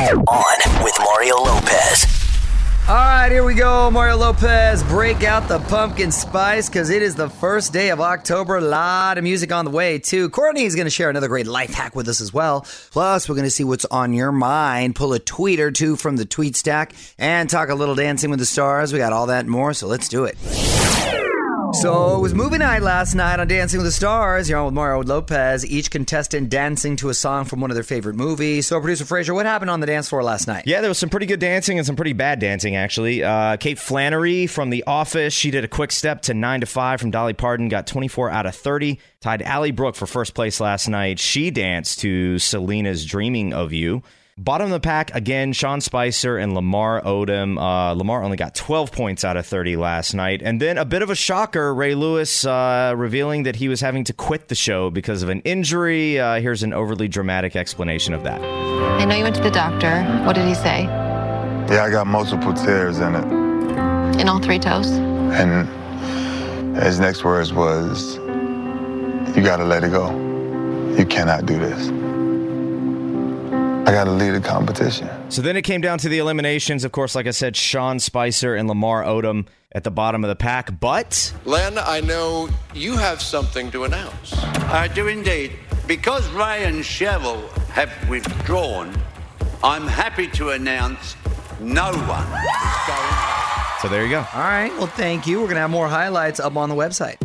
On with Mario Lopez. All right, here we go. Mario Lopez, break out the pumpkin spice because it is the first day of October. A lot of music on the way, too. Courtney is going to share another great life hack with us as well. Plus, we're going to see what's on your mind, pull a tweet or two from the tweet stack, and talk a little dancing with the stars. We got all that and more, so let's do it. So it was movie night last night on Dancing with the Stars. You're on with Mario Lopez. Each contestant dancing to a song from one of their favorite movies. So, producer Frazier, what happened on the dance floor last night? Yeah, there was some pretty good dancing and some pretty bad dancing, actually. Uh, Kate Flannery from The Office, she did a quick step to 9 to 5 from Dolly Parton, got 24 out of 30. Tied Ally Brooke for first place last night. She danced to Selena's Dreaming of You. Bottom of the pack, again, Sean Spicer and Lamar Odom. Uh, Lamar only got 12 points out of 30 last night. And then a bit of a shocker, Ray Lewis uh, revealing that he was having to quit the show because of an injury. Uh, here's an overly dramatic explanation of that. I know you went to the doctor. What did he say? Yeah, I got multiple tears in it. In all three toes? And his next words was, You gotta let it go. You cannot do this. I gotta lead a competition. So then it came down to the eliminations. Of course, like I said, Sean Spicer and Lamar Odom at the bottom of the pack. But Len, I know you have something to announce. I do indeed. Because Ray and Cheryl have withdrawn, I'm happy to announce no one is going home. So there you go. All right, well, thank you. We're going to have more highlights up on the website.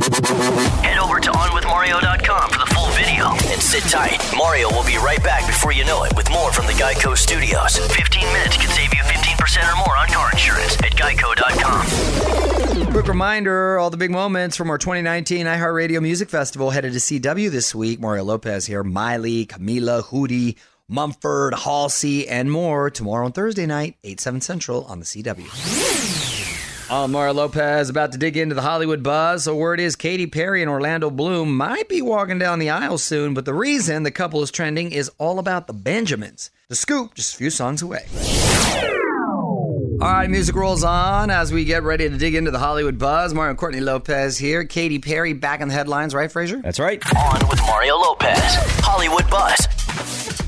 Head over to OnWithMario.com for the full video and sit tight. Mario will be right back before you know it with more from the Geico Studios. 15 minutes can save you 15% or more on car insurance at Geico.com. Quick reminder all the big moments from our 2019 iHeartRadio Music Festival headed to CW this week. Mario Lopez here, Miley, Camila, Hootie, Mumford, Halsey, and more tomorrow on Thursday night, 8, 7 Central on the CW. I'm Mario Lopez about to dig into the Hollywood buzz. So, word is Katy Perry and Orlando Bloom might be walking down the aisle soon, but the reason the couple is trending is all about the Benjamins. The scoop, just a few songs away. All right, music rolls on as we get ready to dig into the Hollywood buzz. Mario and Courtney Lopez here. Katy Perry back in the headlines, right, Frazier? That's right. On with Mario Lopez. Hollywood Buzz.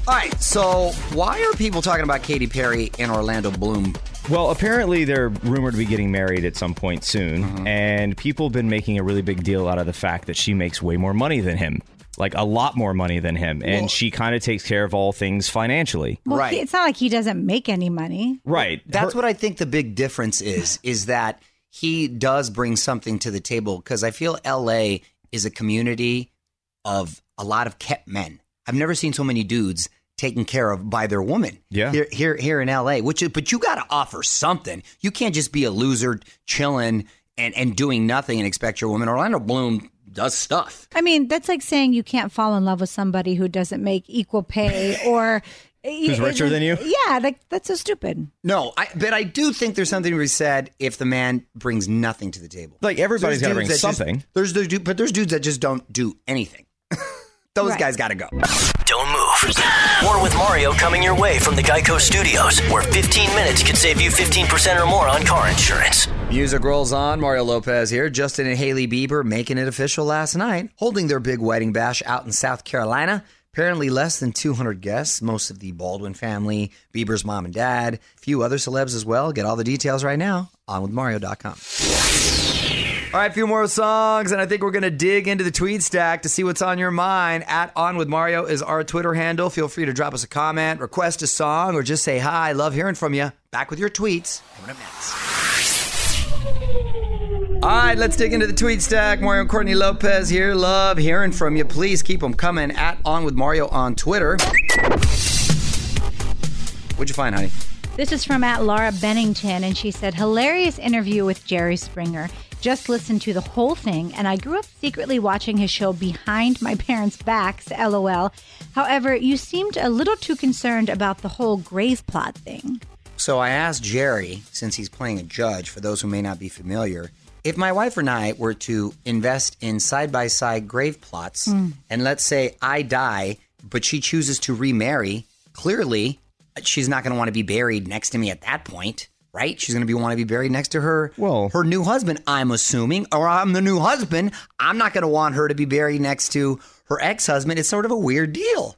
All right, so why are people talking about Katy Perry and Orlando Bloom? Well, apparently they're rumored to be getting married at some point soon, Mm-hmm. and people have been making a really big deal out of the fact that she makes way more money than him. Like a lot more money than him, and Well- she kind of takes care of all things financially. Well, Right. he- it's not like he doesn't make any money. Right. That's Her- what I think the big difference is, is that he does bring something to the table because I feel LA is a community of a lot of kept men. I've never seen so many dudes taken care of by their woman. Yeah. Here here here in LA, which is, but you got to offer something. You can't just be a loser chilling and and doing nothing and expect your woman. Orlando Bloom does stuff. I mean, that's like saying you can't fall in love with somebody who doesn't make equal pay or eh, Who's eh, richer than you? Yeah, like that's so stupid. No, I, but I do think there's something to be said if the man brings nothing to the table. Like everybody's There's got to bring dudes that just- something. there's the du- but there's dudes that just don't do anything. Those Right. guys got to go. Don't move. More with Mario coming your way from the Geico Studios, where 15 minutes could save you 15% or more on car insurance. Music rolls on. Mario Lopez here. Justin and Haley Bieber making it official last night, holding their big wedding bash out in South Carolina. Apparently, less than 200 guests, most of the Baldwin family, Bieber's mom and dad, a few other celebs as well. Get all the details right now on with Mario.com. All right, a few more songs, and I think we're going to dig into the tweet stack to see what's on your mind. At On With Mario is our Twitter handle. Feel free to drop us a comment, request a song, or just say hi. Love hearing from you. Back with your tweets. Coming up next. All right, let's dig into the tweet stack. Mario and Courtney Lopez here. Love hearing from you. Please keep them coming. At On With Mario on Twitter. What'd you find, honey? This is from at Laura Bennington, and she said, Hilarious interview with Jerry Springer. Just listened to the whole thing, and I grew up secretly watching his show behind my parents' backs, lol. However, you seemed a little too concerned about the whole grave plot thing. So I asked Jerry, since he's playing a judge, for those who may not be familiar, if my wife and I were to invest in side by side grave plots, hmm. and let's say I die, but she chooses to remarry, clearly she's not going to want to be buried next to me at that point. Right? She's going to be want to be buried next to her Well- her new husband, I'm assuming, or I'm the new husband. I'm not going to want her to be buried next to her ex-husband. It's sort of a weird deal.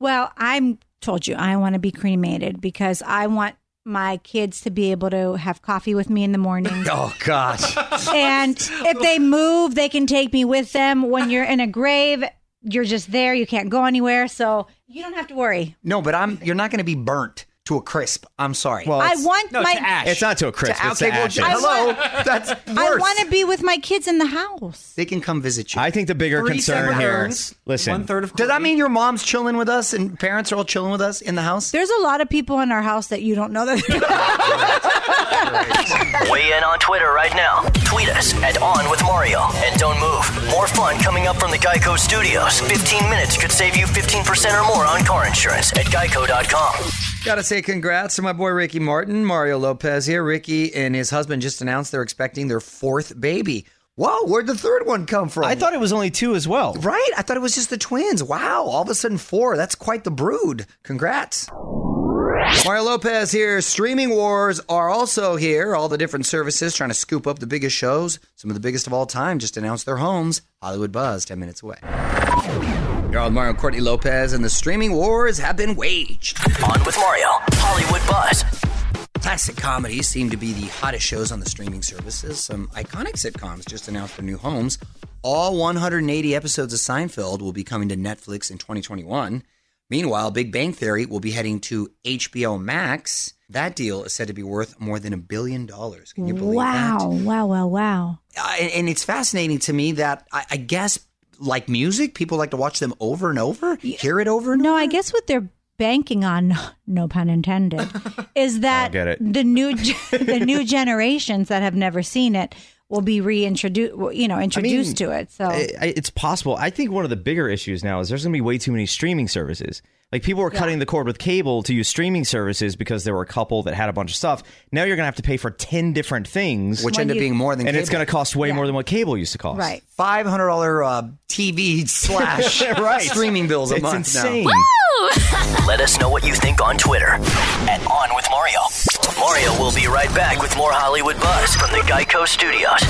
Well, I'm told you I want to be cremated because I want my kids to be able to have coffee with me in the morning. Oh gosh. and if they move, they can take me with them. When you're in a grave, you're just there. You can't go anywhere. So you don't have to worry. no, but I'm you're not going to be burnt to a crisp. I'm sorry. Well, I want no, my. to ash. It's not to a crisp. To- it's to well, ashes. I hello. want- That's worse. I want to be with my kids in the house. They can come visit you. I think the bigger Three concern separate here. urns, Listen, one third of. Does that mean your mom's chilling with us and parents are all chilling with us in the house? There's a lot of people in our house that you don't know that. Weigh in on Twitter right now. Tweet us at On With Mario. And don't move. More fun coming up from the Geico Studios. 15 minutes could save you 15% or more on car insurance at geico.com. Gotta say congrats to my boy Ricky Martin, Mario Lopez here. Ricky and his husband just announced they're expecting their fourth baby. Whoa, where'd the third one come from? I thought it was only two as well. Right? I thought it was just the twins. Wow, all of a sudden four. That's quite the brood. Congrats. Mario Lopez here. Streaming wars are also here. All the different services trying to scoop up the biggest shows. Some of the biggest of all time just announced their homes. Hollywood Buzz, 10 minutes away. You're on Mario Courtney Lopez, and the streaming wars have been waged. On With Mario. Hollywood Buzz. Classic comedies seem to be the hottest shows on the streaming services. Some iconic sitcoms just announced their new homes. All 180 episodes of Seinfeld will be coming to Netflix in 2021. Meanwhile, Big Bang Theory will be heading to HBO Max. That deal is said to be worth more than a billion dollars. Can you believe wow. that? Wow. Wow. Wow. Uh, and, and it's fascinating to me that I, I guess, like music, people like to watch them over and over, hear it over and No, over. I guess what they're banking on, no pun intended, is that get it. the new the new generations that have never seen it will be reintroduced, you know, introduced to it. So I- I- it's possible. I think one of the bigger issues now is there's going to be way too many streaming services. Like people were cutting the cord with cable to use streaming services because there were a couple that had a bunch of stuff. Now you're going to have to pay for 10 different things, which When end up you- being more than and it's going to cost way Yeah. more than what cable used to cost. right. five hundred dollar uh, TV slash Right. streaming bills a It's month insane. now. Let us know what you think on Twitter at On With Mario. Mario will be right back with more Hollywood Buzz from the Geico Studios.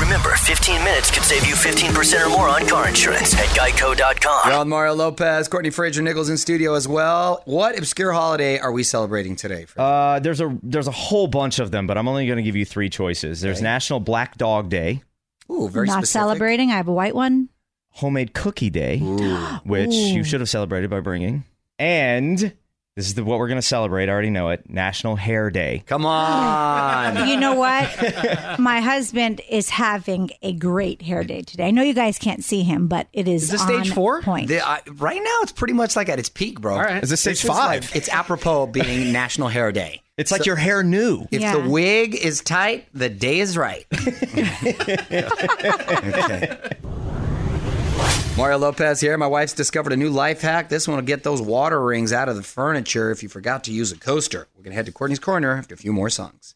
Remember, 15 minutes could save you 15% or more on car insurance at geico.com. You're on Mario Lopez, Courtney Fraser Nichols in studio as well. What obscure holiday are we celebrating today? Uh, there's a there's a whole bunch of them, but I'm only going to give you three choices. There's National Black Dog Day, Ooh, very Not specific. celebrating. I have a white one. Homemade Cookie Day, which you should have celebrated by bringing, and This is the, what we're going to celebrate. I already know it. National Hair Day. Come on. You know what? My husband is having a great hair day today. I know you guys can't see him, but it is, Is this on stage four? point. The- I- right now, it's pretty much like at its peak, bro. All right. Is this stage is five? like- it's apropos of being National Hair Day. It's like your hair new. If Yeah. the wig is tight, the day is right. okay. Mario Lopez here. My wife's discovered a new life hack. This one will get those water rings out of the furniture if you forgot to use a coaster. We're going to head to Courtney's Corner after a few more songs.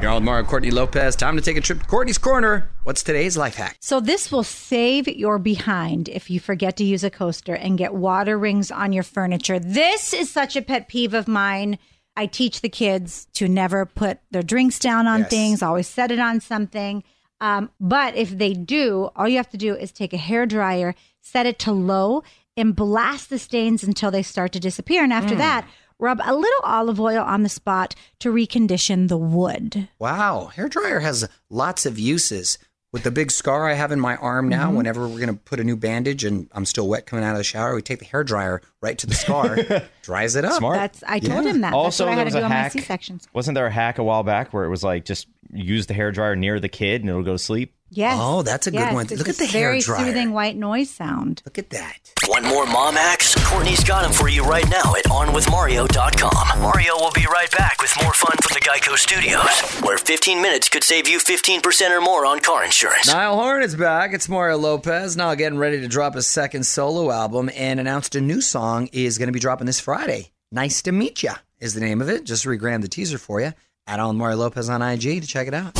You're on with Mario Courtney Lopez. Time to take a trip to Courtney's Corner. What's today's life hack? So this will save your behind if you forget to use a coaster and get water rings on your furniture. This is such a pet peeve of mine. I teach the kids to never put their drinks down on Yes. things, always set it on something. Um, but if they do, all you have to do is take a hair dryer, set it to low, and blast the stains until they start to disappear. And after that, rub a little olive oil on the spot to recondition the wood. Wow, hair dryer has lots of uses. With the big scar I have in my arm now, Mm-hmm. whenever we're going to put a new bandage and I'm still wet coming out of the shower, we take the hair dryer right to the scar, dries it up. Smart. That's I told him that. Also, That's what I there had was to a do on my hack. C sections. Wasn't there a hack a while back where it was like just use the hair dryer near the kid and it'll go to sleep? Yes. Oh, that's a good Yes, one. it's Look at the hair dryer. very soothing white noise sound. Look at that. One more mom hacks? Courtney's got them for you right now at OnWithMario.com. Mario will be right back with more fun from the Geico Studios, where 15 minutes could save you 15% or more on car insurance. Niall Horan is back. It's Mario Lopez. Now getting ready to drop his second solo album and announced a new song is going to be dropping this Friday. Nice to meet ya is the name of it. Just regram the teaser for you. Add on Mario Lopez on IG to check it out.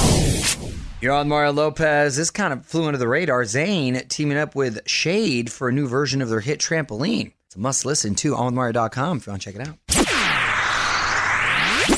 You're on Mario Lopez. This kind of flew under the radar. Zayn teaming up with Shaed for a new version of their hit Trampoline. It's a must listen to onmario.com if you want to check it out.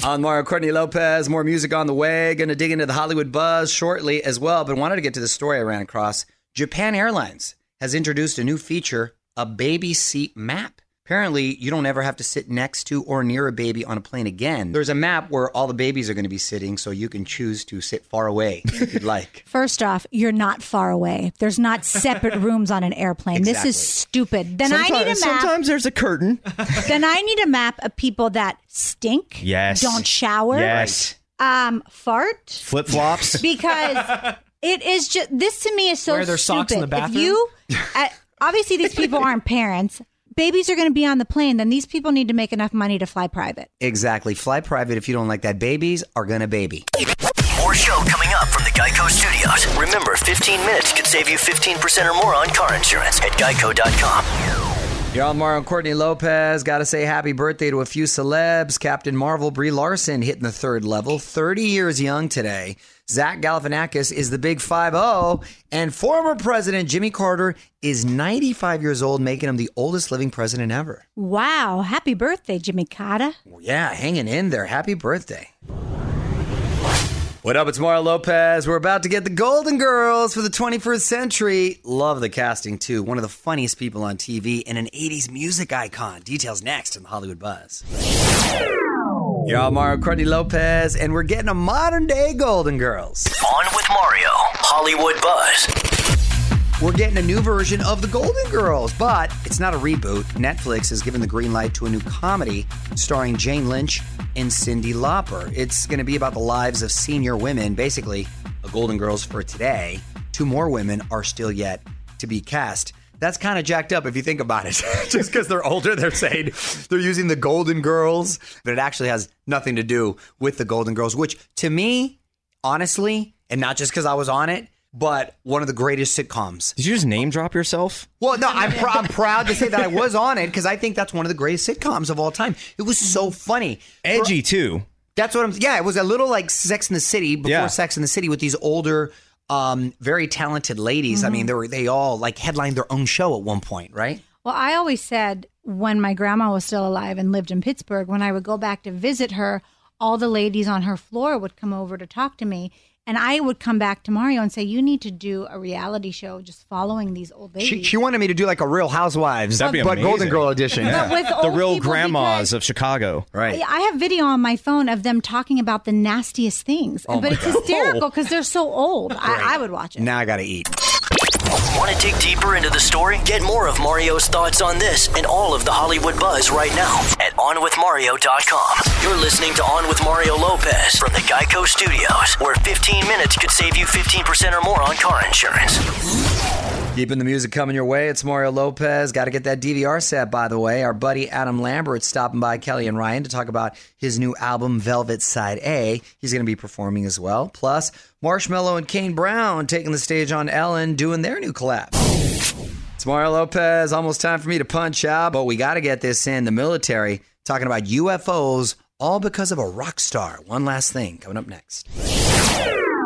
On Mario Courtney Lopez, more music on the way. Going to dig into the Hollywood buzz shortly as well, but wanted to get to the story I ran across. Japan Airlines has introduced a new feature, a baby seat map. Apparently, you don't ever have to sit next to or near a baby on a plane again. There's a map where all the babies are going to be sitting, so you can choose to sit far away if you'd like. First off, you're not far away. There's not separate rooms on an airplane. This is stupid. Then I need a map. sometimes there's a curtain. then I need a map of people that stink. Yes. Don't shower. Yes. Um, fart. Flip flops. Because it is just this to me is so Wear their socks in stupid. the If bathroom? you uh, obviously these people aren't parents. Babies are going to be on the plane. Then these people need to make enough money to fly private. Exactly. Fly private if you don't like that. Babies are going to baby. More show coming up from the Geico Studios. Remember, 15 minutes could save you 15% or more on car insurance at geico.com. Mario and Courtney Lopez. Got to say happy birthday to a few celebs. Captain Marvel Brie Larson hitting the third level, 30 years young today. Zach Galifianakis is the big 5-0. And former President Jimmy Carter is 95 years old, making him the oldest living president ever. Wow! Happy birthday, Jimmy Carter. Yeah, hanging in there. Happy birthday. What up? It's Mario Lopez. We're about to get the Golden Girls for the 21st century. Love the casting, too. One of the funniest people on TV and an 80s music icon. Details next in the Hollywood Buzz. You're all Mario Courtney Lopez, and we're getting a modern day Golden Girls. On with Mario, Hollywood Buzz. We're getting a new version of the Golden Girls, but it's not a reboot. Netflix has given the green light to a new comedy starring Jane Lynch and Cyndi Lauper. It's going to be about the lives of senior women, basically, a Golden Girls for today. Two more women are still yet to be cast. That's kind of jacked up if you think about it. Just because they're older, they're saying they're using the Golden Girls, but it actually has nothing to do with the Golden Girls, which to me, honestly, and not just because I was on it, but one of the greatest sitcoms. Did you just name drop yourself? Well, no, I'm, pr- I'm proud to say that I was on it because I think that's one of the greatest sitcoms of all time. It was so funny. Edgy too. That's what I'm. Yeah, it was a little like Sex in the City before Yeah. Sex in the City with these older, um, very talented ladies. I mean, they were they all like headlined their own show at one point, right? Well, I always said when my grandma was still alive and lived in Pittsburgh, when I would go back to visit her, all the ladies on her floor would come over to talk to me. And I would come back to Mario and say, You need to do a reality show just following these old ladies. She, she wanted me to do like a Real Housewives, That'd be but amazing. Golden Girl edition. But with The old real people grandmas because- of Chicago. Right. I have video on my phone of them talking about the nastiest things, Oh but my it's God. hysterical oh. because they're so old. I, I would watch it. Now I got to eat. Want to dig deeper into the story? Get more of Mario's thoughts on this and all of the Hollywood buzz right now at OnWithMario.com. You're listening to On with Mario Lopez from the Geico Studios, where 15 minutes could save you 15% or more on car insurance. Keeping the music coming your way, it's Mario Lopez. Got to get that DVR set, by the way. Our buddy Adam Lambert stopping by Kelly and Ryan to talk about his new album, Velvet Side A. He's going to be performing as well. Plus, Marshmello and Kane Brown taking the stage on Ellen doing their new collab. It's Mario Lopez. Almost time for me to punch out, but we got to get this in. The military talking about UFOs, all because of a rock star. One last thing coming up next.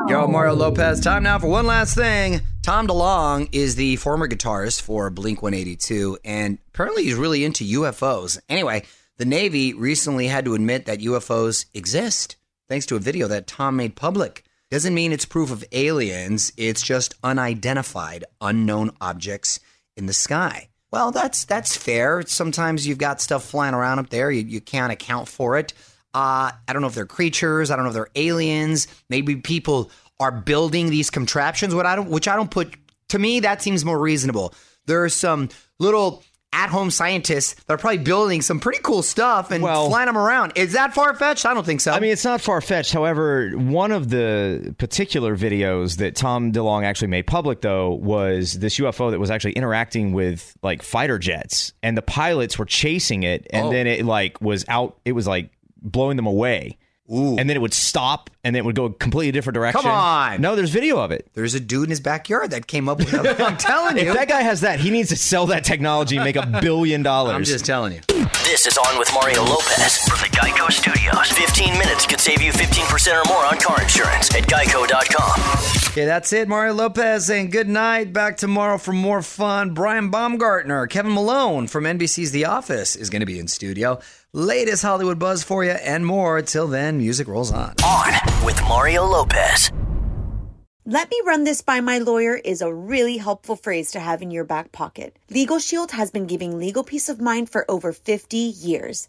Yo, Mario Lopez. Time now for one last thing. Tom DeLonge is the former guitarist for Blink 182, and apparently he's really into UFOs. Anyway, the Navy recently had to admit that UFOs exist thanks to a video that Tom made public. Doesn't mean it's proof of aliens, it's just unidentified, unknown objects in the sky. Well, that's that's fair. Sometimes you've got stuff flying around up there, you, you can't account for it. Uh, I don't know if they're creatures. I don't know if they're aliens. Maybe people are building these contraptions. What I don't, which I don't put. To me, that seems more reasonable. There are some little at-home scientists that are probably building some pretty cool stuff and Well- flying them around. Is that far-fetched? I don't think so. I mean, it's not far fetched. However, one of the particular videos that Tom DeLonge actually made public, though, was this UFO that was actually interacting with like fighter jets, and the pilots were chasing it, and Oh. then it like was out. It was like blowing them away. Ooh. And then it would stop, and then it would go a completely different direction. Come on. no, there's video of it. There's a dude in his backyard that came up with it. I'm telling you. If that guy has that, he needs to sell that technology and make a billion dollars. I'm just telling you. This is On with Mario Lopez from the Geico Studios. 15 minutes could save you 15% or more on car insurance at geico.com. Okay, that's it. Mario Lopez and good night. Back tomorrow for more fun. Brian Baumgartner, Kevin Malone from NBC's The Office is going to be in studio. Latest Hollywood buzz for you and more. Till then, music rolls on. On with Mario Lopez. Let me run this by my lawyer is a really helpful phrase to have in your back pocket. Legal Shield has been giving legal peace of mind for over 50 years.